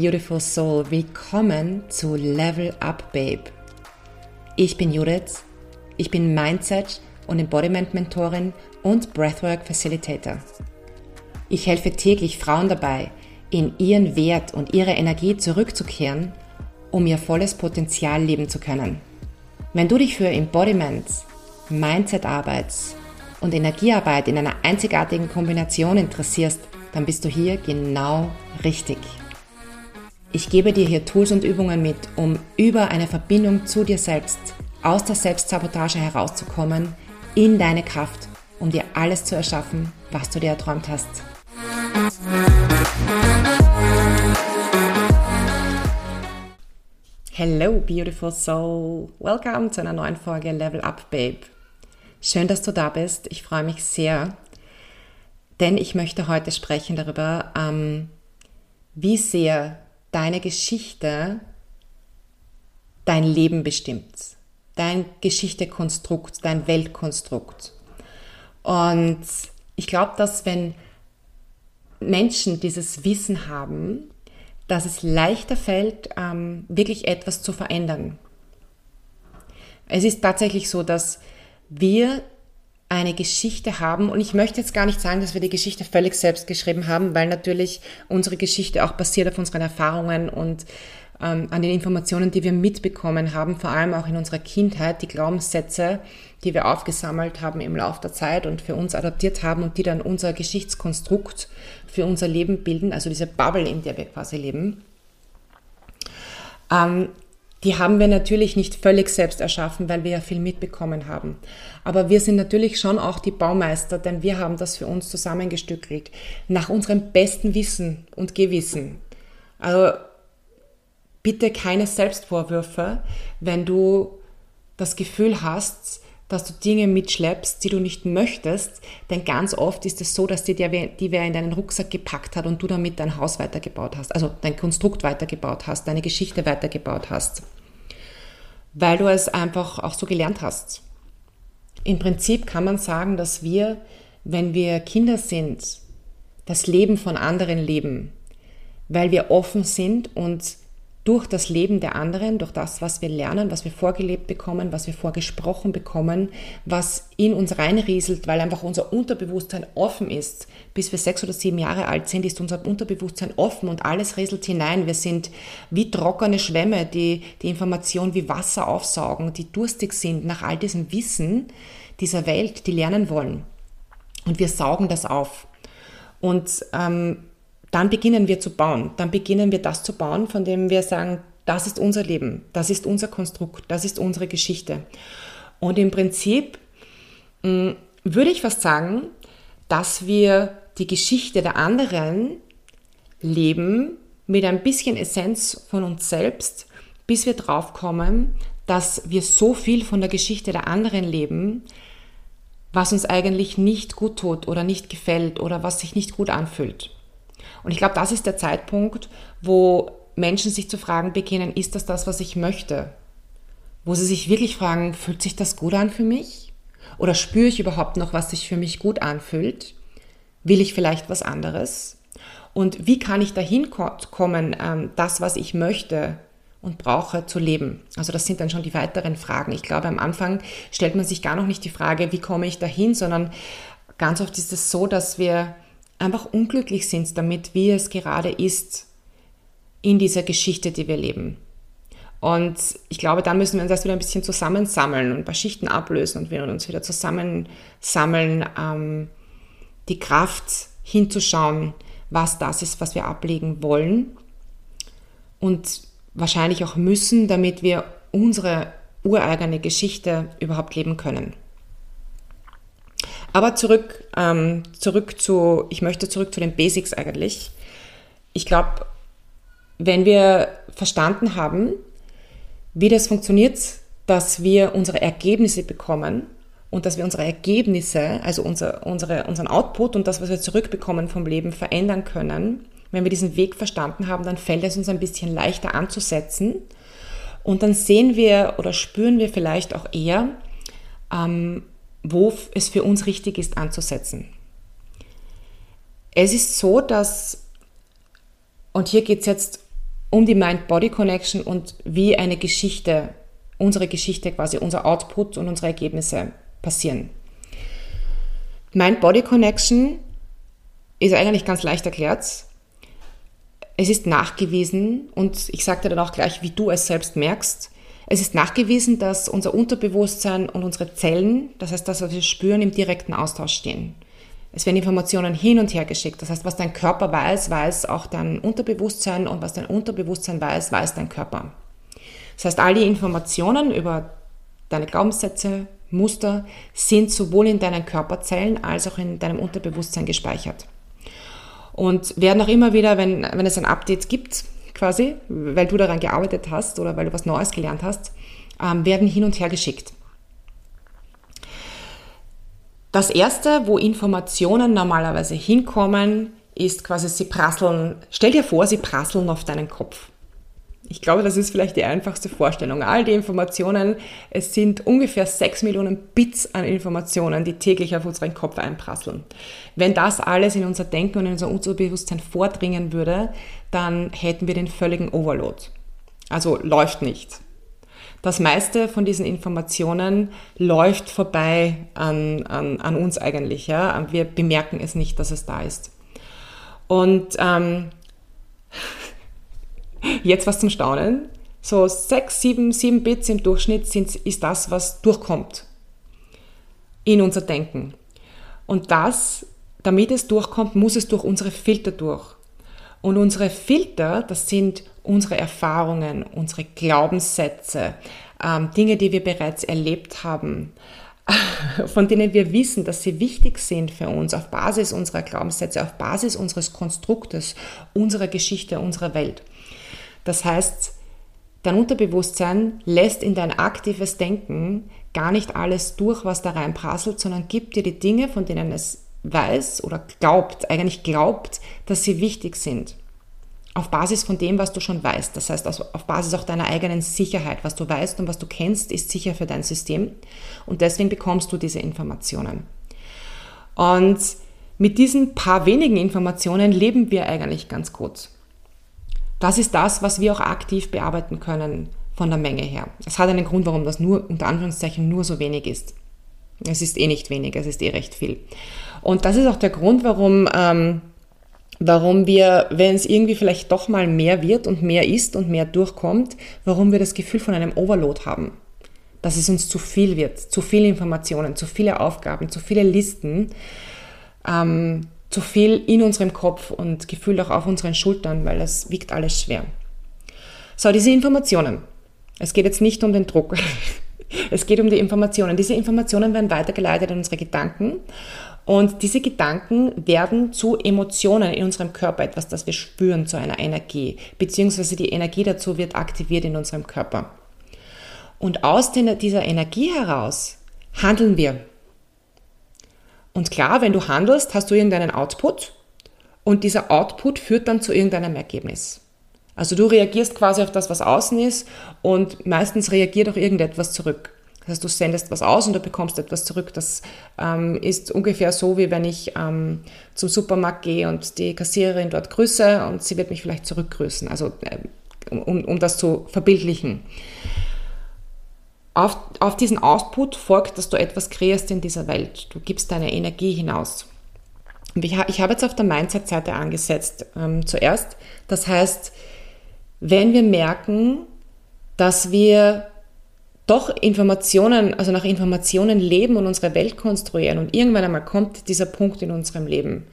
Beautiful Soul, willkommen zu Level Up Babe. Ich bin Judith, ich bin Mindset und Embodiment Mentorin und Breathwork Facilitator. Ich helfe täglich Frauen dabei, in ihren Wert und ihre Energie zurückzukehren, um ihr volles Potenzial leben zu können. Wenn du dich für Embodiment, Mindset-Arbeit und Energiearbeit in einer einzigartigen Kombination interessierst, dann bist du hier genau richtig. Ich gebe dir hier Tools und Übungen mit, um über eine Verbindung zu dir selbst, aus der Selbstsabotage herauszukommen, in deine Kraft, um dir alles zu erschaffen, was du dir erträumt hast. Hello, beautiful soul. Welcome zu einer neuen Folge Level Up, Babe. Schön, dass du da bist. Ich freue mich sehr, denn ich möchte heute sprechen darüber, ähm, wie sehr deine Geschichte dein Leben bestimmt. Dein Geschichtekonstrukt, dein Weltkonstrukt. Und ich glaube, dass wenn Menschen dieses Wissen haben, dass es leichter fällt, ähm, wirklich etwas zu verändern. Es ist tatsächlich so, dass wir eine Geschichte haben. Und ich möchte jetzt gar nicht sagen, dass wir die Geschichte völlig selbst geschrieben haben, weil natürlich unsere Geschichte auch basiert auf unseren Erfahrungen und ähm, an den Informationen, die wir mitbekommen haben, vor allem auch in unserer Kindheit, die Glaubenssätze, die wir aufgesammelt haben im Laufe der Zeit und für uns adaptiert haben und die dann unser Geschichtskonstrukt für unser Leben bilden, also diese Bubble, in der wir quasi leben. Ähm, die haben wir natürlich nicht völlig selbst erschaffen, weil wir ja viel mitbekommen haben. Aber wir sind natürlich schon auch die Baumeister, denn wir haben das für uns zusammengestückelt, nach unserem besten Wissen und Gewissen. Also bitte keine Selbstvorwürfe, wenn du das Gefühl hast, dass du Dinge mitschleppst, die du nicht möchtest, denn ganz oft ist es so, dass dir die, wer in deinen Rucksack gepackt hat und du damit dein Haus weitergebaut hast, also dein Konstrukt weitergebaut hast, deine Geschichte weitergebaut hast, weil du es einfach auch so gelernt hast. Im Prinzip kann man sagen, dass wir, wenn wir Kinder sind, das Leben von anderen leben, weil wir offen sind und durch das Leben der anderen, durch das, was wir lernen, was wir vorgelebt bekommen, was wir vorgesprochen bekommen, was in uns reinrieselt, weil einfach unser Unterbewusstsein offen ist. Bis wir sechs oder sieben Jahre alt sind, ist unser Unterbewusstsein offen und alles rieselt hinein. Wir sind wie trockene Schwämme, die die Information wie Wasser aufsaugen, die durstig sind nach all diesem Wissen dieser Welt, die lernen wollen. Und wir saugen das auf. Und ähm, dann beginnen wir zu bauen. Dann beginnen wir das zu bauen, von dem wir sagen, das ist unser Leben, das ist unser Konstrukt, das ist unsere Geschichte. Und im Prinzip mh, mm, würde ich fast sagen, dass wir die Geschichte der anderen leben mit ein bisschen Essenz von uns selbst, bis wir drauf kommen, dass wir so viel von der Geschichte der anderen leben, was uns eigentlich nicht gut tut oder nicht gefällt oder was sich nicht gut anfühlt. Und ich glaube, das ist der Zeitpunkt, wo Menschen sich zu fragen beginnen, ist das das, was ich möchte? Wo sie sich wirklich fragen, fühlt sich das gut an für mich? Oder spüre ich überhaupt noch, was sich für mich gut anfühlt? Will ich vielleicht was anderes? Und wie kann ich dahin kommen, ähm, das, was ich möchte und brauche, zu leben? Also das sind dann schon die weiteren Fragen. Ich glaube, am Anfang stellt man sich gar noch nicht die Frage, wie komme ich dahin, sondern ganz oft ist es so, dass wir einfach unglücklich sind damit, wie es gerade ist in dieser Geschichte, die wir leben. Und ich glaube, da müssen wir uns erst wieder ein bisschen zusammensammeln und ein paar Schichten ablösen und wir uns wieder zusammensammeln, ähm, die Kraft hinzuschauen, was das ist, was wir ablegen wollen und wahrscheinlich auch müssen, damit wir unsere ureigene Geschichte überhaupt leben können. Aber zurück, ähm, zurück zu, ich möchte zurück zu den Basics eigentlich. Ich glaube, wenn wir verstanden haben, wie das funktioniert, dass wir unsere Ergebnisse bekommen und dass wir unsere Ergebnisse, also unser, unsere, unseren Output und das, was wir zurückbekommen vom Leben, verändern können, wenn wir diesen Weg verstanden haben, dann fällt es uns ein bisschen leichter anzusetzen. Und dann sehen wir oder spüren wir vielleicht auch eher, ähm, wo es für uns richtig ist anzusetzen. Es ist so, dass Und hier geht es jetzt um die Mind-Body-Connection und wie eine Geschichte, unsere Geschichte quasi, unser Output und unsere Ergebnisse passieren. Mind-Body-Connection ist eigentlich ganz leicht erklärt. Es ist nachgewiesen und ich dir dann auch gleich, wie du es selbst merkst. Es ist nachgewiesen, dass unser Unterbewusstsein und unsere Zellen, das heißt das, was wir spüren, im direkten Austausch stehen. Es werden Informationen hin und her geschickt. Das heißt, was dein Körper weiß, weiß auch dein Unterbewusstsein und was dein Unterbewusstsein weiß, weiß dein Körper. Das heißt, all die Informationen über deine Glaubenssätze, Muster sind sowohl in deinen Körperzellen als auch in deinem Unterbewusstsein gespeichert. Und werden auch immer wieder, wenn, wenn es ein Update gibt, quasi, weil du daran gearbeitet hast oder weil du was Neues gelernt hast, ähm, werden hin und her geschickt. Das erste, wo Informationen normalerweise hinkommen, ist quasi, sie prasseln, stell dir vor, sie prasseln auf deinen Kopf. Ich glaube, das ist vielleicht die einfachste Vorstellung. All die Informationen, es sind ungefähr 6 Millionen Bits an Informationen, die täglich auf unseren Kopf einprasseln. Wenn das alles in unser Denken und in unser Unterbewusstsein vordringen würde, dann hätten wir den völligen Overload. Also läuft nicht. Das meiste von diesen Informationen läuft vorbei an, an, an uns eigentlich. Ja? Wir bemerken es nicht, dass es da ist. Und ähm, Jetzt was zum Staunen. So 6, 7, 7 Bits im Durchschnitt sind, ist das, was durchkommt in unser Denken. Und das, damit es durchkommt, muss es durch unsere Filter durch. Und unsere Filter, das sind unsere Erfahrungen, unsere Glaubenssätze, ähm, Dinge, die wir bereits erlebt haben, von denen wir wissen, dass sie wichtig sind für uns auf Basis unserer Glaubenssätze, auf Basis unseres Konstruktes, unserer Geschichte, unserer Welt. Das heißt, dein Unterbewusstsein lässt in dein aktives Denken gar nicht alles durch, was da reinprasselt, sondern gibt dir die Dinge, von denen es weiß oder glaubt, eigentlich glaubt, dass sie wichtig sind. Auf Basis von dem, was du schon weißt. Das heißt, auf Basis auch deiner eigenen Sicherheit. Was du weißt und was du kennst, ist sicher für dein System. Und deswegen bekommst du diese Informationen. Und mit diesen paar wenigen Informationen leben wir eigentlich ganz gut. Das ist das, was wir auch aktiv bearbeiten können von der Menge her. Es hat einen Grund, warum das nur unter Anführungszeichen nur so wenig ist. Es ist eh nicht wenig, es ist eh recht viel. Und das ist auch der Grund, warum, ähm, warum wir, wenn es irgendwie vielleicht doch mal mehr wird und mehr ist und mehr durchkommt, warum wir das Gefühl von einem Overload haben. Dass es uns zu viel wird, zu viele Informationen, zu viele Aufgaben, zu viele Listen. Ähm, zu viel in unserem Kopf und gefühlt auch auf unseren Schultern, weil das wiegt alles schwer. So, diese Informationen. Es geht jetzt nicht um den Druck. Es geht um die Informationen. Diese Informationen werden weitergeleitet in unsere Gedanken und diese Gedanken werden zu Emotionen in unserem Körper, etwas, das wir spüren, zu einer Energie, beziehungsweise die Energie dazu wird aktiviert in unserem Körper. Und aus dieser Energie heraus handeln wir. Und klar, wenn du handelst, hast du irgendeinen Output und dieser Output führt dann zu irgendeinem Ergebnis. Also du reagierst quasi auf das, was außen ist und meistens reagiert auch irgendetwas zurück. Das heißt, du sendest was aus und du bekommst etwas zurück. Das ähm, ist ungefähr so, wie wenn ich ähm, zum Supermarkt gehe und die Kassiererin dort grüße und sie wird mich vielleicht zurückgrüßen. Also äh, um, um das zu verbildlichen auf, auf diesen Output folgt, dass du etwas kreierst in dieser Welt. Du gibst deine Energie hinaus. Ich habe jetzt auf der Mindset-Seite angesetzt ähm, zuerst. Das heißt, wenn wir merken, dass wir doch Informationen, also nach Informationen leben und unsere Welt konstruieren und irgendwann einmal kommt dieser Punkt in unserem Leben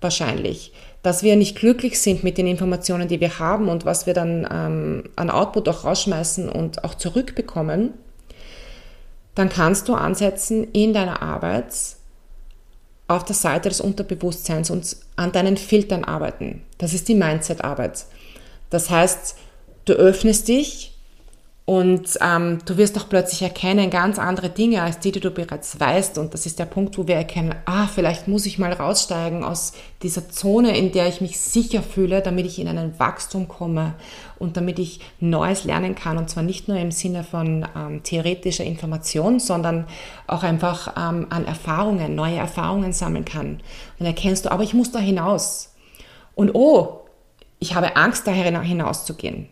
wahrscheinlich, dass wir nicht glücklich sind mit den Informationen, die wir haben und was wir dann ähm, an Output auch rausschmeißen und auch zurückbekommen, dann kannst du ansetzen in deiner Arbeit auf der Seite des Unterbewusstseins und an deinen Filtern arbeiten. Das ist die Mindset-Arbeit. Das heißt, du öffnest dich und ähm, du wirst auch plötzlich erkennen ganz andere Dinge, als die, die du bereits weißt. Und das ist der Punkt, wo wir erkennen, ah, vielleicht muss ich mal raussteigen aus dieser Zone, in der ich mich sicher fühle, damit ich in einen Wachstum komme und damit ich Neues lernen kann. Und zwar nicht nur im Sinne von ähm, theoretischer Information, sondern auch einfach ähm, an Erfahrungen, neue Erfahrungen sammeln kann. Und dann erkennst du, aber ich muss da hinaus. Und oh, ich habe Angst, daher hinauszugehen.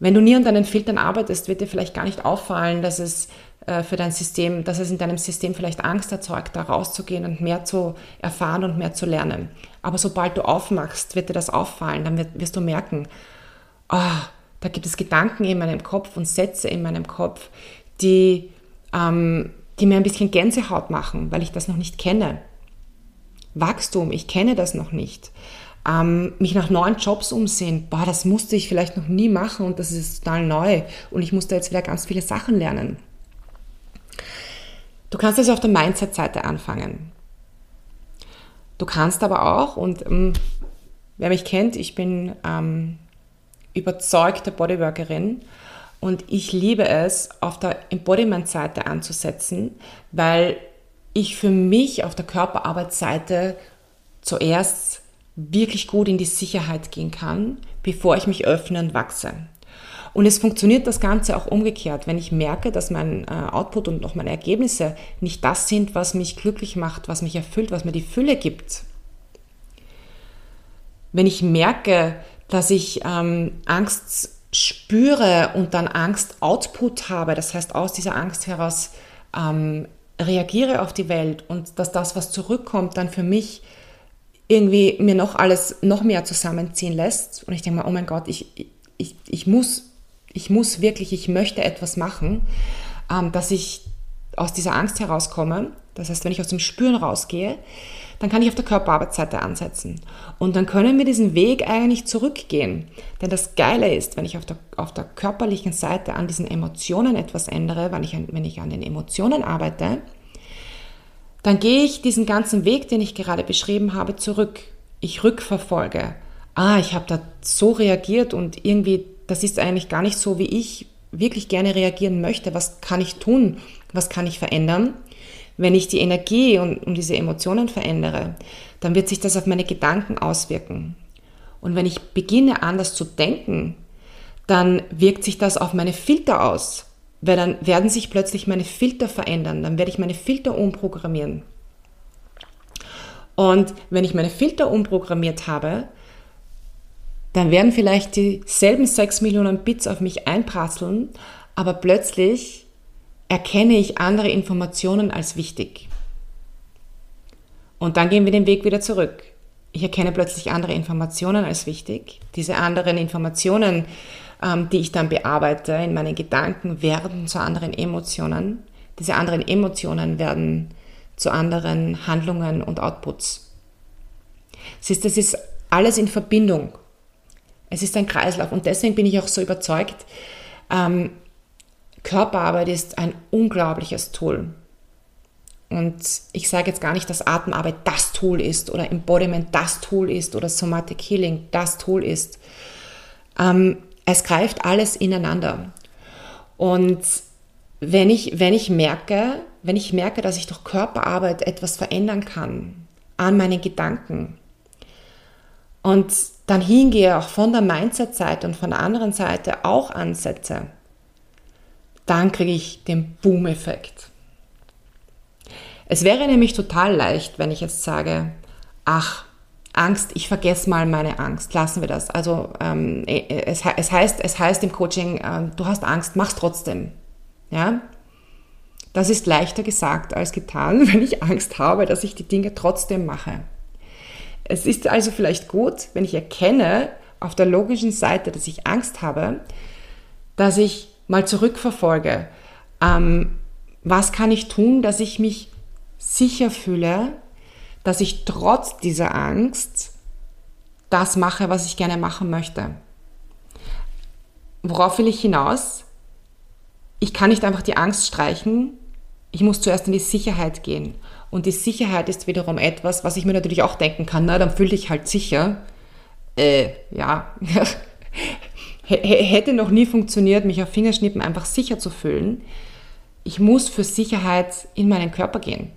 Wenn du nie an deinen Filtern arbeitest, wird dir vielleicht gar nicht auffallen, dass es äh, für dein System, dass es in deinem System vielleicht Angst erzeugt, da rauszugehen und mehr zu erfahren und mehr zu lernen. Aber sobald du aufmachst, wird dir das auffallen, dann wirst du merken, oh, da gibt es Gedanken in meinem Kopf und Sätze in meinem Kopf, die, ähm, die mir ein bisschen Gänsehaut machen, weil ich das noch nicht kenne. Wachstum, ich kenne das noch nicht. Ähm, mich nach neuen Jobs umsehen, boah, das musste ich vielleicht noch nie machen und das ist total neu und ich musste jetzt wieder ganz viele Sachen lernen. Du kannst also auf der Mindset-Seite anfangen. Du kannst aber auch, und ähm, wer mich kennt, ich bin ähm, überzeugte Bodyworkerin und ich liebe es, auf der Embodiment-Seite anzusetzen, weil ich für mich auf der Körperarbeitsseite zuerst wirklich gut in die Sicherheit gehen kann, bevor ich mich öffne und wachse. Und es funktioniert das Ganze auch umgekehrt. Wenn ich merke, dass mein äh, Output und auch meine Ergebnisse nicht das sind, was mich glücklich macht, was mich erfüllt, was mir die Fülle gibt. Wenn ich merke, dass ich ähm, Angst spüre und dann Angst-Output habe, das heißt aus dieser Angst heraus ähm, reagiere auf die Welt und dass das, was zurückkommt, dann für mich irgendwie mir noch alles noch mehr zusammenziehen lässt und ich denke mal, oh mein Gott, ich, ich, ich muss ich muss wirklich, ich möchte etwas machen, ähm, dass ich aus dieser Angst herauskomme. Das heißt, wenn ich aus dem Spüren rausgehe, dann kann ich auf der Körperarbeitsseite ansetzen. Und dann können wir diesen Weg eigentlich zurückgehen. Denn das Geile ist, wenn ich auf der, auf der körperlichen Seite an diesen Emotionen etwas ändere, wenn ich, wenn ich an den Emotionen arbeite, dann gehe ich diesen ganzen Weg, den ich gerade beschrieben habe, zurück. Ich rückverfolge. Ah, ich habe da so reagiert und irgendwie das ist eigentlich gar nicht so, wie ich wirklich gerne reagieren möchte. Was kann ich tun? Was kann ich verändern? Wenn ich die Energie und, und diese Emotionen verändere, dann wird sich das auf meine Gedanken auswirken. Und wenn ich beginne anders zu denken, dann wirkt sich das auf meine Filter aus, weil dann werden sich plötzlich meine Filter verändern, dann werde ich meine Filter umprogrammieren. Und wenn ich meine Filter umprogrammiert habe, dann werden vielleicht dieselben 6 Millionen Bits auf mich einprasseln, aber plötzlich erkenne ich andere Informationen als wichtig. Und dann gehen wir den Weg wieder zurück. Ich erkenne plötzlich andere Informationen als wichtig. Diese anderen Informationen, ähm, die ich dann bearbeite in meinen Gedanken, werden zu anderen Emotionen. Diese anderen Emotionen werden zu anderen Handlungen und Outputs. Siehst, das ist alles in Verbindung. Es ist ein Kreislauf und deswegen bin ich auch so überzeugt, ähm, Körperarbeit ist ein unglaubliches Tool. Und ich sage jetzt gar nicht, dass Atemarbeit das Tool ist oder Embodiment das Tool ist oder Somatic Healing das Tool ist. Ähm, es greift alles ineinander. Und wenn ich, wenn ich merke, wenn ich merke, dass ich durch Körperarbeit etwas verändern kann an meinen Gedanken und dann hingehe, auch von der Mindset-Seite und von der anderen Seite auch ansetze, dann kriege ich den Boom-Effekt. Es wäre nämlich total leicht, wenn ich jetzt sage, ach, Angst, ich vergesse mal meine Angst, lassen wir das. Also ähm, es, es, heißt, es heißt im Coaching, äh, du hast Angst, mach's trotzdem. Ja? Das ist leichter gesagt als getan, wenn ich Angst habe, dass ich die Dinge trotzdem mache. Es ist also vielleicht gut, wenn ich erkenne auf der logischen Seite, dass ich Angst habe, dass ich mal zurückverfolge. Ähm, was kann ich tun, dass ich mich sicher fühle, dass ich trotz dieser Angst das mache, was ich gerne machen möchte? Worauf will ich hinaus? Ich kann nicht einfach die Angst streichen, ich muss zuerst in die Sicherheit gehen. Und die Sicherheit ist wiederum etwas, was ich mir natürlich auch denken kann, na, dann fühl dich halt sicher. Äh, ja. Hätte noch nie funktioniert, mich auf Fingerschnippen einfach sicher zu fühlen. Ich muss für Sicherheit in meinen Körper gehen.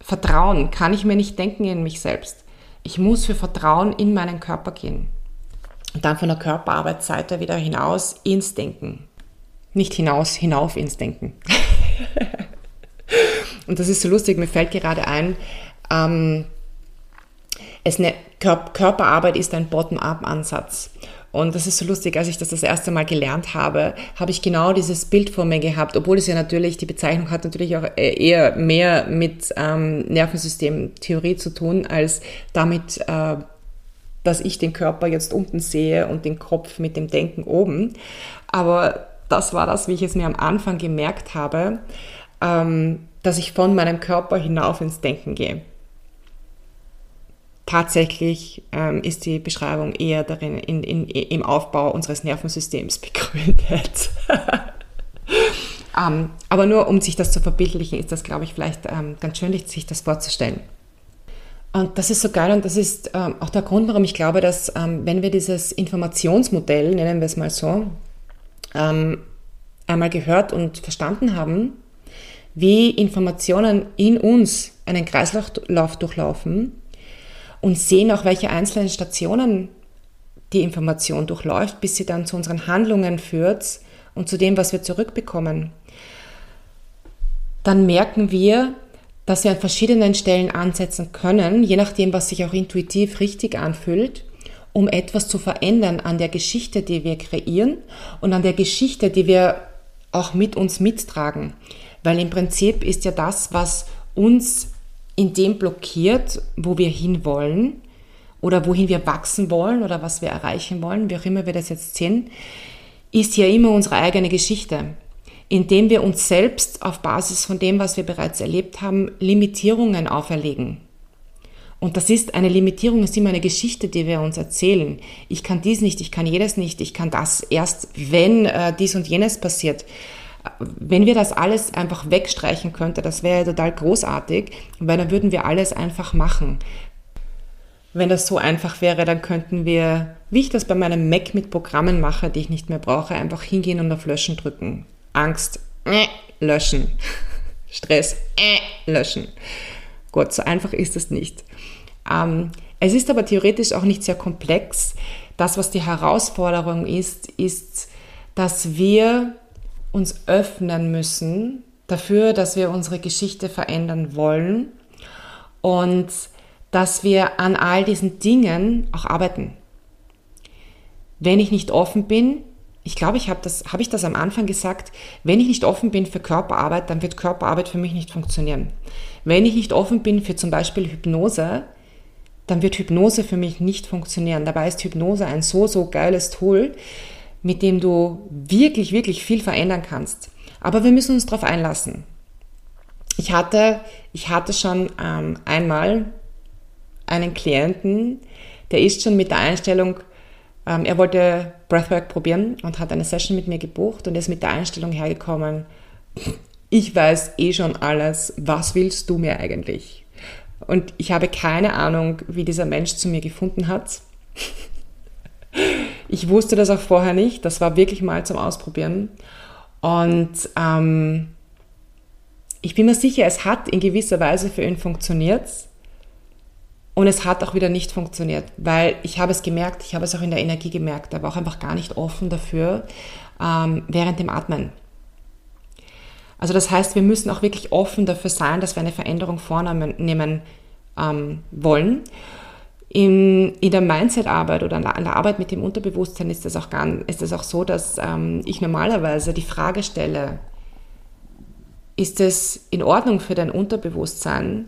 Vertrauen kann ich mir nicht denken in mich selbst. Ich muss für Vertrauen in meinen Körper gehen. Und dann von der Körperarbeitsseite wieder hinaus ins Denken. Nicht hinaus, hinauf ins Denken. Und das ist so lustig, mir fällt gerade ein, ähm, es eine Körperarbeit ist ein Bottom-up-Ansatz. Und das ist so lustig, als ich das das erste Mal gelernt habe, habe ich genau dieses Bild vor mir gehabt, obwohl es ja natürlich, die Bezeichnung hat natürlich auch äh, eher mehr mit ähm, Nervensystemtheorie zu tun, als damit, äh, dass ich den Körper jetzt unten sehe und den Kopf mit dem Denken oben. Aber das war das, wie ich es mir am Anfang gemerkt habe, ähm, dass ich von meinem Körper hinauf ins Denken gehe tatsächlich ähm, ist die Beschreibung eher darin in, in, im Aufbau unseres Nervensystems begründet. ähm, aber nur um sich das zu verbildlichen, ist das, glaube ich, vielleicht ähm, ganz schön, sich das vorzustellen. Und das ist so geil und das ist ähm, auch der Grund, warum ich glaube, dass ähm, wenn wir dieses Informationsmodell, nennen wir es mal so, ähm, einmal gehört und verstanden haben, wie Informationen in uns einen Kreislauf durchlaufen, und sehen auch, welche einzelnen Stationen die Information durchläuft, bis sie dann zu unseren Handlungen führt und zu dem, was wir zurückbekommen. Dann merken wir, dass wir an verschiedenen Stellen ansetzen können, je nachdem, was sich auch intuitiv richtig anfühlt, um etwas zu verändern an der Geschichte, die wir kreieren und an der Geschichte, die wir auch mit uns mittragen. Weil im Prinzip ist ja das, was uns in dem blockiert, wo wir hinwollen oder wohin wir wachsen wollen oder was wir erreichen wollen, wie auch immer wir das jetzt sehen, ist ja immer unsere eigene Geschichte, indem wir uns selbst auf Basis von dem, was wir bereits erlebt haben, Limitierungen auferlegen. Und das ist eine Limitierung, ist immer eine Geschichte, die wir uns erzählen. Ich kann dies nicht, ich kann jedes nicht, ich kann das erst, wenn äh, dies und jenes passiert wenn wir das alles einfach wegstreichen könnten, das wäre total großartig, weil dann würden wir alles einfach machen. Wenn das so einfach wäre, dann könnten wir, wie ich das bei meinem Mac mit Programmen mache, die ich nicht mehr brauche, einfach hingehen und auf Löschen drücken. Angst, äh, löschen. Stress, äh, löschen. Gut, so einfach ist es nicht. Ähm, es ist aber theoretisch auch nicht sehr komplex. Das, was die Herausforderung ist, ist, dass wir uns öffnen müssen dafür, dass wir unsere Geschichte verändern wollen und dass wir an all diesen Dingen auch arbeiten. Wenn ich nicht offen bin, ich glaube, ich habe das, habe ich das am Anfang gesagt, wenn ich nicht offen bin für Körperarbeit, dann wird Körperarbeit für mich nicht funktionieren. Wenn ich nicht offen bin für zum Beispiel Hypnose, dann wird Hypnose für mich nicht funktionieren. Dabei ist Hypnose ein so, so geiles Tool, mit dem du wirklich, wirklich viel verändern kannst. Aber wir müssen uns darauf einlassen. Ich hatte, ich hatte schon ähm, einmal einen Klienten, der ist schon mit der Einstellung, ähm, er wollte Breathwork probieren und hat eine Session mit mir gebucht und ist mit der Einstellung hergekommen, ich weiß eh schon alles, was willst du mir eigentlich? Und ich habe keine Ahnung, wie dieser Mensch zu mir gefunden hat. Ich wusste das auch vorher nicht. Das war wirklich mal zum Ausprobieren. Und ähm, ich bin mir sicher, es hat in gewisser Weise für ihn funktioniert. Und es hat auch wieder nicht funktioniert, weil ich habe es gemerkt, ich habe es auch in der Energie gemerkt, er war auch einfach gar nicht offen dafür ähm, während dem Atmen. Also das heißt, wir müssen auch wirklich offen dafür sein, dass wir eine Veränderung vornehmen ähm, wollen. In, in der Mindset-Arbeit oder an der Arbeit mit dem Unterbewusstsein ist es auch, auch so, dass ähm, ich normalerweise die Frage stelle, ist es in Ordnung für dein Unterbewusstsein,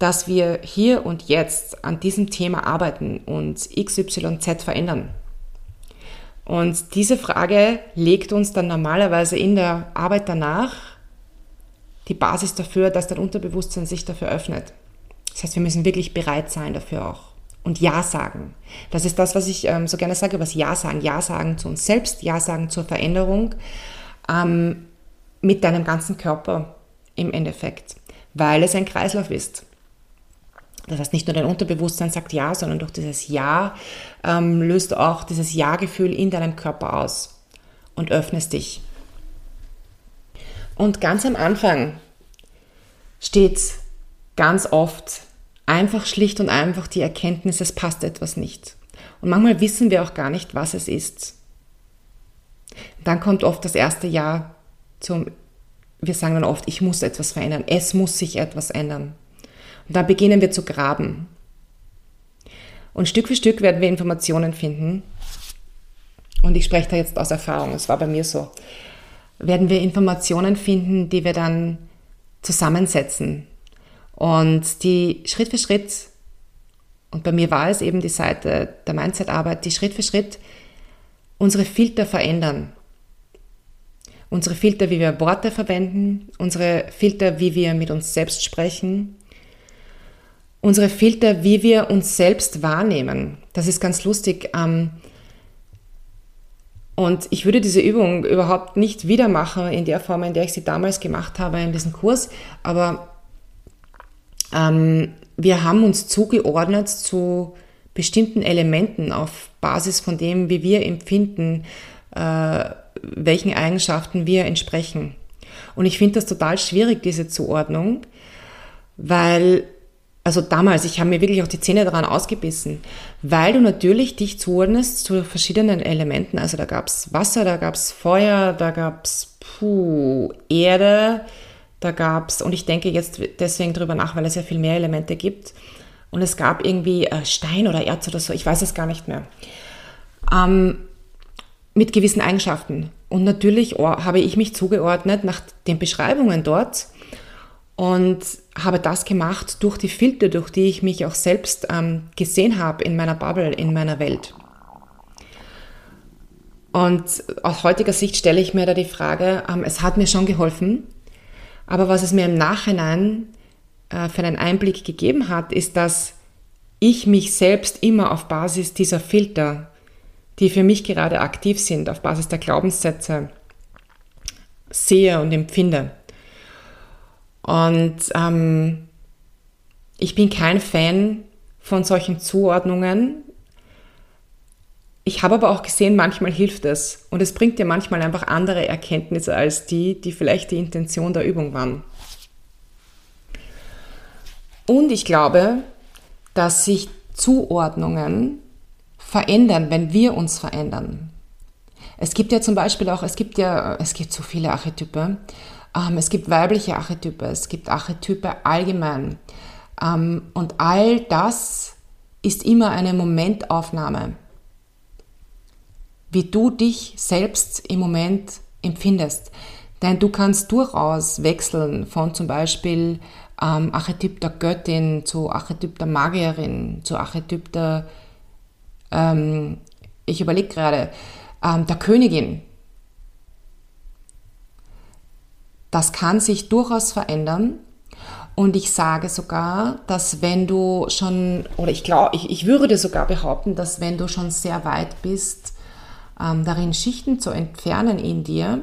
dass wir hier und jetzt an diesem Thema arbeiten und XYZ verändern? Und diese Frage legt uns dann normalerweise in der Arbeit danach die Basis dafür, dass dein Unterbewusstsein sich dafür öffnet. Das heißt, wir müssen wirklich bereit sein dafür auch und Ja sagen. Das ist das, was ich ähm, so gerne sage, was Ja sagen. Ja sagen zu uns selbst, Ja sagen zur Veränderung ähm, mit deinem ganzen Körper im Endeffekt, weil es ein Kreislauf ist. Das heißt, nicht nur dein Unterbewusstsein sagt Ja, sondern durch dieses Ja ähm, löst auch dieses Ja-Gefühl in deinem Körper aus und öffnest dich. Und ganz am Anfang steht ganz oft einfach schlicht und einfach die Erkenntnis, es passt etwas nicht. Und manchmal wissen wir auch gar nicht, was es ist. Dann kommt oft das erste Jahr zum, wir sagen dann oft, ich muss etwas verändern, es muss sich etwas ändern. Und dann beginnen wir zu graben. Und Stück für Stück werden wir Informationen finden. Und ich spreche da jetzt aus Erfahrung, es war bei mir so. Werden wir Informationen finden, die wir dann zusammensetzen und die Schritt für Schritt, und bei mir war es eben die Seite der Mindset-Arbeit, die Schritt für Schritt unsere Filter verändern. Unsere Filter, wie wir Worte verwenden, unsere Filter, wie wir mit uns selbst sprechen, unsere Filter, wie wir uns selbst wahrnehmen. Das ist ganz lustig. Ähm, und ich würde diese Übung überhaupt nicht wieder machen in der Form, in der ich sie damals gemacht habe in diesem Kurs. Aber ähm, wir haben uns zugeordnet zu bestimmten Elementen auf Basis von dem, wie wir empfinden, äh, welchen Eigenschaften wir entsprechen. Und ich finde das total schwierig, diese Zuordnung, weil, also damals, ich habe mir wirklich auch die Zähne daran ausgebissen, weil du natürlich dich zuordnest zu verschiedenen Elementen. Also da gab es Wasser, da gab es Feuer, da gab es Erde, da gab es, und ich denke jetzt deswegen drüber nach, weil es ja viel mehr Elemente gibt. Und es gab irgendwie äh, Stein oder Erz oder so, ich weiß es gar nicht mehr. Ähm, mit gewissen Eigenschaften. Und natürlich habe ich mich zugeordnet nach den Beschreibungen dort und habe das gemacht durch die Filter, durch die ich mich auch selbst ähm, gesehen habe in meiner Bubble, in meiner Welt. Und aus heutiger Sicht stelle ich mir da die Frage, ähm, es hat mir schon geholfen, aber was es mir im Nachhinein äh, für einen Einblick gegeben hat, ist, dass ich mich selbst immer auf Basis dieser Filter, die für mich gerade aktiv sind, auf Basis der Glaubenssätze sehe und empfinde. Und ähm, ich bin kein Fan von solchen Zuordnungen. Ich habe aber auch gesehen, manchmal hilft es. Und es bringt dir manchmal einfach andere Erkenntnisse als die, die vielleicht die Intention der Übung waren. Und ich glaube, dass sich Zuordnungen verändern, wenn wir uns verändern. Es gibt ja zum Beispiel auch, es gibt ja, es gibt so viele Archetype. Ähm, es gibt weibliche Archetype, es gibt Archetype allgemein. Ähm, und all das ist immer eine Momentaufnahme wie du dich selbst im Moment empfindest. Denn du kannst durchaus wechseln von zum Beispiel ähm, Archetyp der Göttin zu Archetyp der Magierin, zu Archetyp der, ähm, ich überlege gerade, ähm, der Königin. Das kann sich durchaus verändern. Und ich sage sogar, dass wenn du schon, oder ich glaube, ich, ich würde sogar behaupten, dass wenn du schon sehr weit bist, ähm, darin Schichten zu entfernen in dir,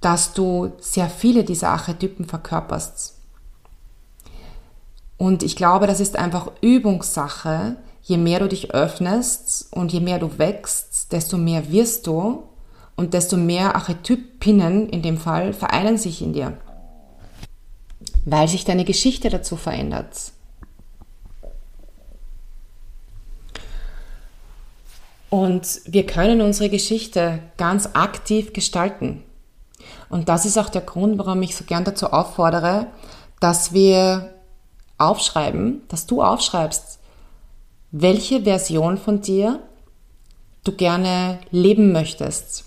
dass du sehr viele dieser Archetypen verkörperst. Und ich glaube, das ist einfach Übungssache. Je mehr du dich öffnest und je mehr du wächst, desto mehr wirst du und desto mehr Archetypinnen in dem Fall vereinen sich in dir, weil sich deine Geschichte dazu verändert. Und wir können unsere Geschichte ganz aktiv gestalten. Und das ist auch der Grund, warum ich so gern dazu auffordere, dass wir aufschreiben, dass du aufschreibst, welche Version von dir du gerne leben möchtest.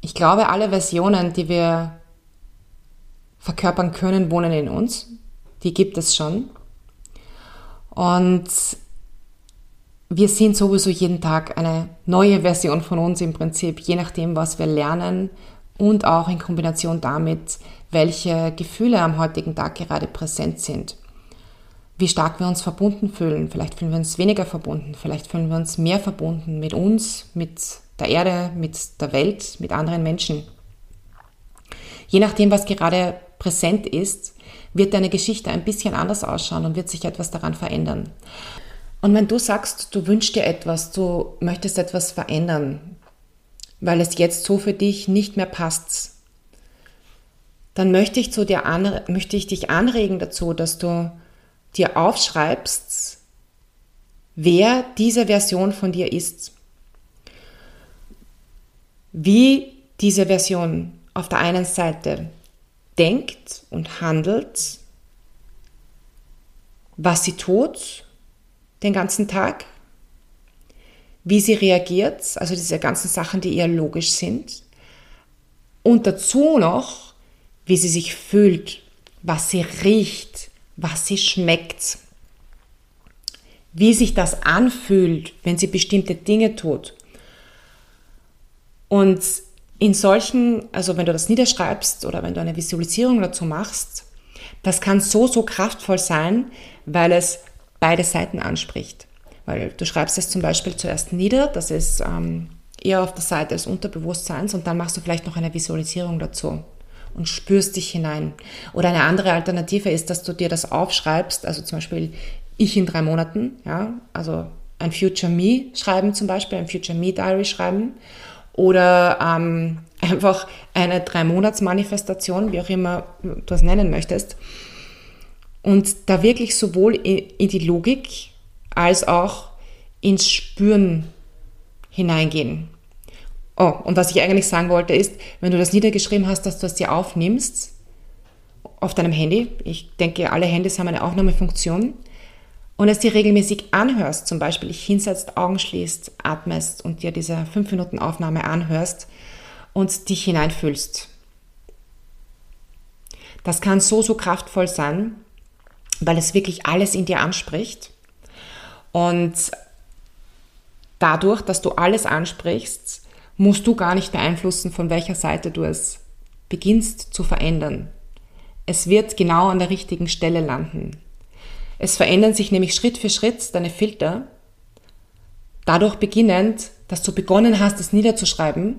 Ich glaube, alle Versionen, die wir verkörpern können, wohnen in uns. Die gibt es schon. Und wir sind sowieso jeden Tag eine neue Version von uns im Prinzip, je nachdem, was wir lernen und auch in Kombination damit, welche Gefühle am heutigen Tag gerade präsent sind. Wie stark wir uns verbunden fühlen. Vielleicht fühlen wir uns weniger verbunden, vielleicht fühlen wir uns mehr verbunden mit uns, mit der Erde, mit der Welt, mit anderen Menschen. Je nachdem, was gerade präsent ist, wird deine Geschichte ein bisschen anders ausschauen und wird sich etwas daran verändern. Und wenn du sagst, du wünschst dir etwas, du möchtest etwas verändern, weil es jetzt so für dich nicht mehr passt, dann möchte ich, zu dir möchte ich dich anregen dazu, dass du dir aufschreibst, wer diese Version von dir ist. Wie diese Version auf der einen Seite denkt und handelt was sie tut den ganzen Tag, wie sie reagiert, also diese ganzen Sachen, die eher logisch sind. Und dazu noch, wie sie sich fühlt, was sie riecht, was sie schmeckt, wie sich das anfühlt, wenn sie bestimmte Dinge tut. Und in solchen, also wenn du das niederschreibst oder wenn du eine Visualisierung dazu machst, das kann so, so kraftvoll sein, weil es beide Seiten anspricht. Weil du schreibst es zum Beispiel zuerst nieder, das ist ähm, eher auf der Seite des Unterbewusstseins und dann machst du vielleicht noch eine Visualisierung dazu und spürst dich hinein. Oder eine andere Alternative ist, dass du dir das aufschreibst, also zum Beispiel ich in drei Monaten, ja, also ein Future Me schreiben zum Beispiel, ein Future Me Diary schreiben oder ähm, einfach eine drei Monats Manifestation, wie auch immer du es nennen möchtest. Und da wirklich sowohl in die Logik als auch ins Spüren hineingehen. Oh, und was ich eigentlich sagen wollte ist, wenn du das niedergeschrieben hast, dass du es dir aufnimmst auf deinem Handy, ich denke, alle Handys haben eine Aufnahmefunktion, und es dir regelmäßig anhörst, zum Beispiel dich hinsetzt, Augen schließt, atmest und dir diese 5 Minuten Aufnahme anhörst und dich hineinfühlst. Das kann so, so kraftvoll sein, weil es wirklich alles in dir anspricht. Und dadurch, dass du alles ansprichst, musst du gar nicht beeinflussen, von welcher Seite du es beginnst zu verändern. Es wird genau an der richtigen Stelle landen. Es verändern sich nämlich Schritt für Schritt deine Filter, dadurch beginnend, dass du begonnen hast, es niederzuschreiben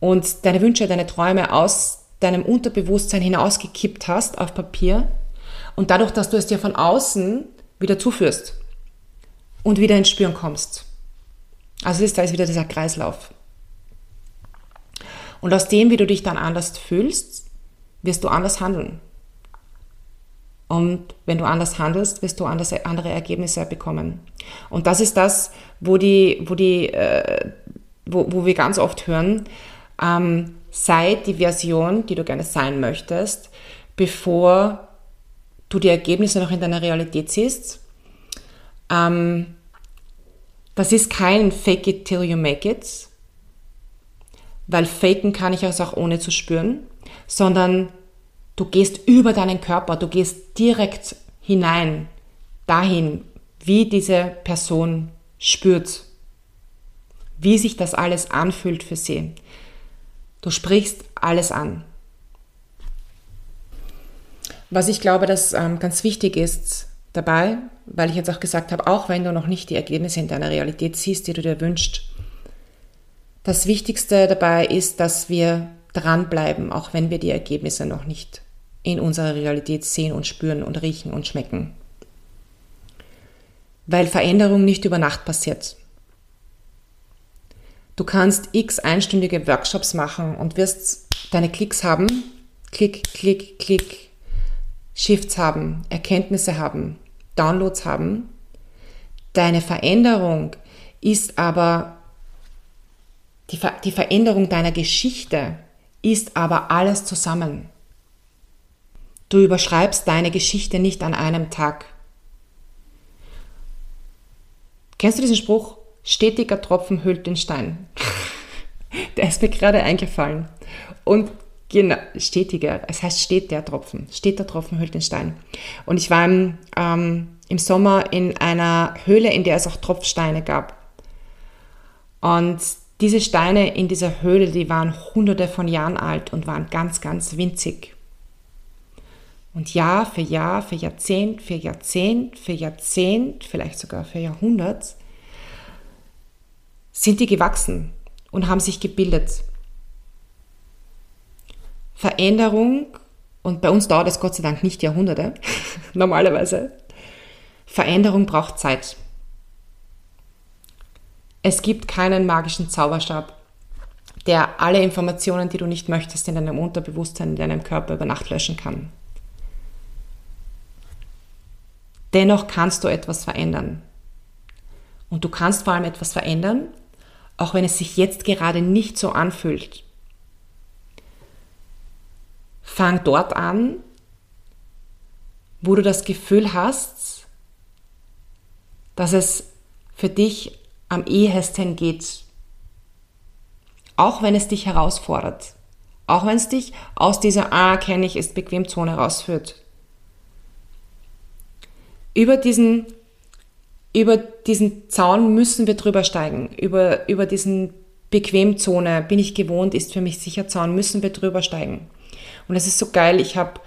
und deine Wünsche, deine Träume aus deinem Unterbewusstsein hinausgekippt hast auf Papier und dadurch, dass du es dir von außen wieder zuführst und wieder ins Spüren kommst. Also ist da ist wieder dieser Kreislauf. Und aus dem, wie du dich dann anders fühlst, wirst du anders handeln. Und wenn du anders handelst, wirst du anders, andere Ergebnisse bekommen. Und das ist das, wo, die, wo, die, äh, wo, wo wir ganz oft hören, ähm, sei die Version, die du gerne sein möchtest, bevor du die Ergebnisse noch in deiner Realität siehst. Ähm, das ist kein Fake it till you make it, weil faken kann ich es auch ohne zu spüren, sondern du gehst über deinen Körper, du gehst direkt hinein, dahin, wie diese Person spürt, wie sich das alles anfühlt für sie. Du sprichst alles an. Was ich glaube, dass ähm, ganz wichtig ist dabei, weil ich jetzt auch gesagt habe, auch wenn du noch nicht die Ergebnisse in deiner Realität siehst, die du dir wünschst, das Wichtigste dabei ist, dass wir dranbleiben, auch wenn wir die Ergebnisse noch nicht in unserer Realität sehen und spüren und riechen und schmecken. Weil Veränderung nicht über Nacht passiert. Du kannst x einstündige Workshops machen und wirst deine Klicks haben, Klick, Klick, Klick, Shifts haben, Erkenntnisse haben, Downloads haben. Deine Veränderung ist aber, die, Ver die Veränderung deiner Geschichte ist aber alles zusammen. Du überschreibst deine Geschichte nicht an einem Tag. Kennst du diesen Spruch? Stetiger Tropfen hüllt den Stein. Der ist mir gerade eingefallen. Und Genau, stetiger. Es heißt steht der Tropfen. Steht der Tropfen hüllt den Stein. Und ich war im, ähm, im Sommer in einer Höhle, in der es auch Tropfsteine gab. Und diese Steine in dieser Höhle, die waren hunderte von Jahren alt und waren ganz, ganz winzig. Und Jahr für Jahr, für Jahrzehnt, für Jahrzehnt, für Jahrzehnt, vielleicht sogar für Jahrhundert, sind die gewachsen und haben sich gebildet. Veränderung, und bei uns dauert es Gott sei Dank nicht Jahrhunderte, normalerweise, Veränderung braucht Zeit. Es gibt keinen magischen Zauberstab, der alle Informationen, die du nicht möchtest, in deinem Unterbewusstsein, in deinem Körper über Nacht löschen kann. Dennoch kannst du etwas verändern. Und du kannst vor allem etwas verändern, auch wenn es sich jetzt gerade nicht so anfühlt. Fang dort an, wo du das Gefühl hast, dass es für dich am ehesten geht. Auch wenn es dich herausfordert. Auch wenn es dich aus dieser Ah, kenne ich, ist Bequemzone rausführt. Über diesen, über diesen Zaun müssen wir drüber steigen. Über, über diesen Bequemzone bin ich gewohnt, ist für mich sicher Zaun, müssen wir drüber steigen. Und es ist so geil, ich habe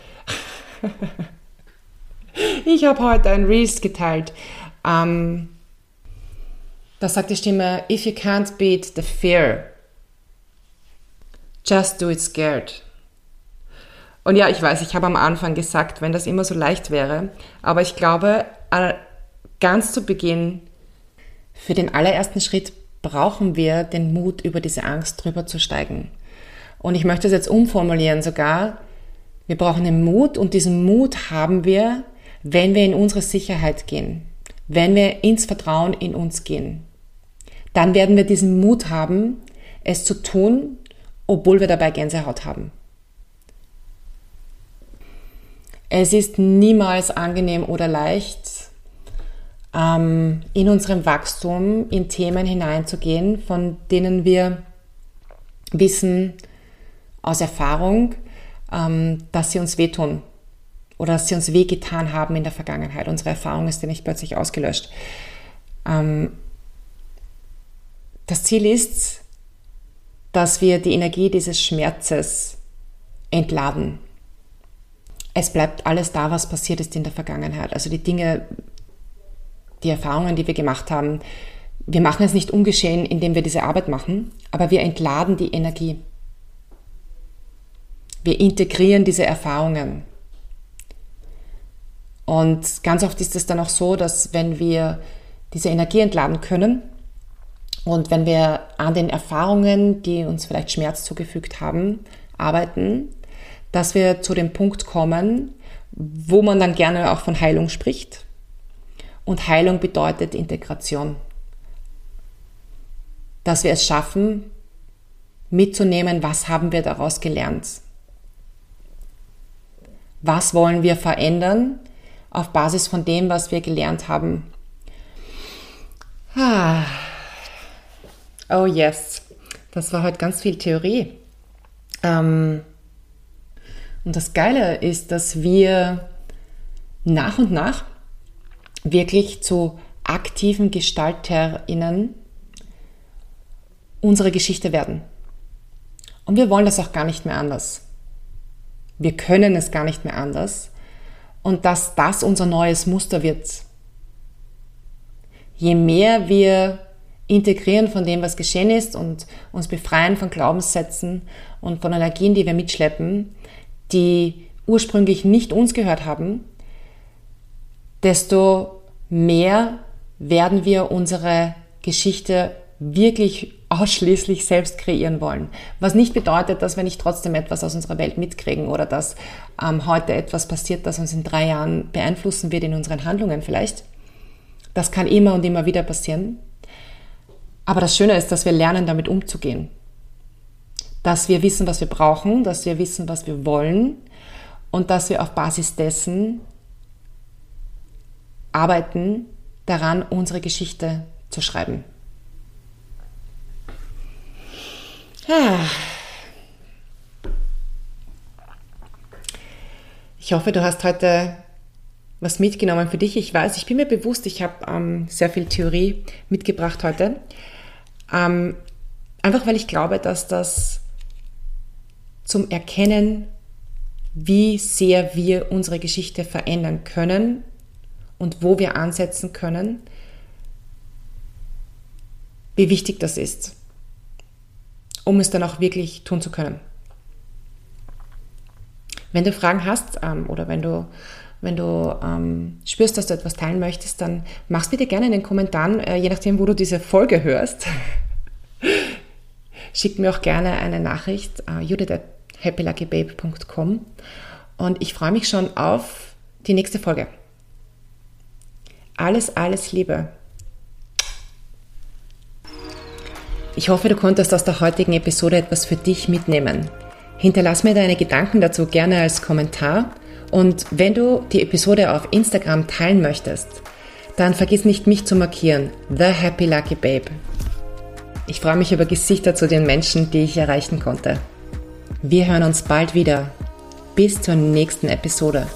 ich habe heute ein Reels geteilt. Ähm, da sagt die Stimme, if you can't beat the fear, just do it scared. Und ja, ich weiß, ich habe am Anfang gesagt, wenn das immer so leicht wäre, aber ich glaube, äh, ganz zu Beginn, für den allerersten Schritt brauchen wir den Mut, über diese Angst drüber zu steigen. Und ich möchte es jetzt umformulieren sogar. Wir brauchen den Mut und diesen Mut haben wir, wenn wir in unsere Sicherheit gehen, wenn wir ins Vertrauen in uns gehen. Dann werden wir diesen Mut haben, es zu tun, obwohl wir dabei Gänsehaut haben. Es ist niemals angenehm oder leicht, ähm, in unserem Wachstum in Themen hineinzugehen, von denen wir wissen aus Erfahrung, ähm, dass sie uns wehtun oder dass sie uns wehgetan haben in der Vergangenheit. Unsere Erfahrung ist ja nicht plötzlich ausgelöscht. Ähm, das Ziel ist, dass wir die Energie dieses Schmerzes entladen. Es bleibt alles da, was passiert ist in der Vergangenheit. Also die Dinge, die Erfahrungen, die wir gemacht haben, wir machen es nicht ungeschehen, indem wir diese Arbeit machen, aber wir entladen die Energie. Wir integrieren diese Erfahrungen. Und ganz oft ist es dann auch so, dass wenn wir diese Energie entladen können und wenn wir an den Erfahrungen, die uns vielleicht Schmerz zugefügt haben, arbeiten, dass wir zu dem Punkt kommen, wo man dann gerne auch von Heilung spricht. Und Heilung bedeutet Integration. Dass wir es schaffen, mitzunehmen, was haben wir daraus gelernt. Was wollen wir verändern auf Basis von dem, was wir gelernt haben. Ah. Oh yes, das war heute ganz viel Theorie. Ähm, und das Geile ist, dass wir nach und nach wirklich zu aktiven GestalterInnen unsere Geschichte werden. Und wir wollen das auch gar nicht mehr anders. Wir können es gar nicht mehr anders, und dass das unser neues Muster wird. Je mehr wir integrieren von dem, was geschehen ist und uns befreien von Glaubenssätzen und von Energien, die wir mitschleppen, die ursprünglich nicht uns gehört haben, desto mehr werden wir unsere Geschichte wirklich ausschließlich selbst kreieren wollen. Was nicht bedeutet, dass wir nicht trotzdem etwas aus unserer Welt mitkriegen oder dass ähm, heute etwas passiert, das uns in drei Jahren beeinflussen wird in unseren Handlungen vielleicht. Das kann immer und immer wieder passieren. Aber das Schöne ist, dass wir lernen, damit umzugehen. Dass wir wissen, was wir brauchen, dass wir wissen, was wir wollen und dass wir auf Basis dessen arbeiten, daran unsere Geschichte zu schreiben. Ich hoffe, du hast heute was mitgenommen für dich. Ich weiß, ich bin mir bewusst, ich habe ähm, sehr viel Theorie mitgebracht heute. Ähm, einfach weil ich glaube, dass das zum Erkennen, wie sehr wir unsere Geschichte verändern können und wo wir ansetzen können, wie wichtig das ist um es dann auch wirklich tun zu können. Wenn du Fragen hast ähm, oder wenn du, wenn du ähm, spürst, dass du etwas teilen möchtest, dann mach's bitte gerne in den Kommentaren, äh, je nachdem, wo du diese Folge hörst. Schick mir auch gerne eine Nachricht, äh, judith.happyluckybabe.com und ich freue mich schon auf die nächste Folge. Alles, alles Liebe. Ich hoffe, du konntest aus der heutigen Episode etwas für dich mitnehmen. Hinterlass mir deine Gedanken dazu gerne als Kommentar Und wenn du die Episode auf Instagram teilen möchtest, dann vergiss nicht, mich zu markieren. The Happy Lucky Babe. Ich freue mich über Gesichter zu den Menschen, die ich erreichen konnte. Wir hören uns bald wieder. Bis zur nächsten Episode.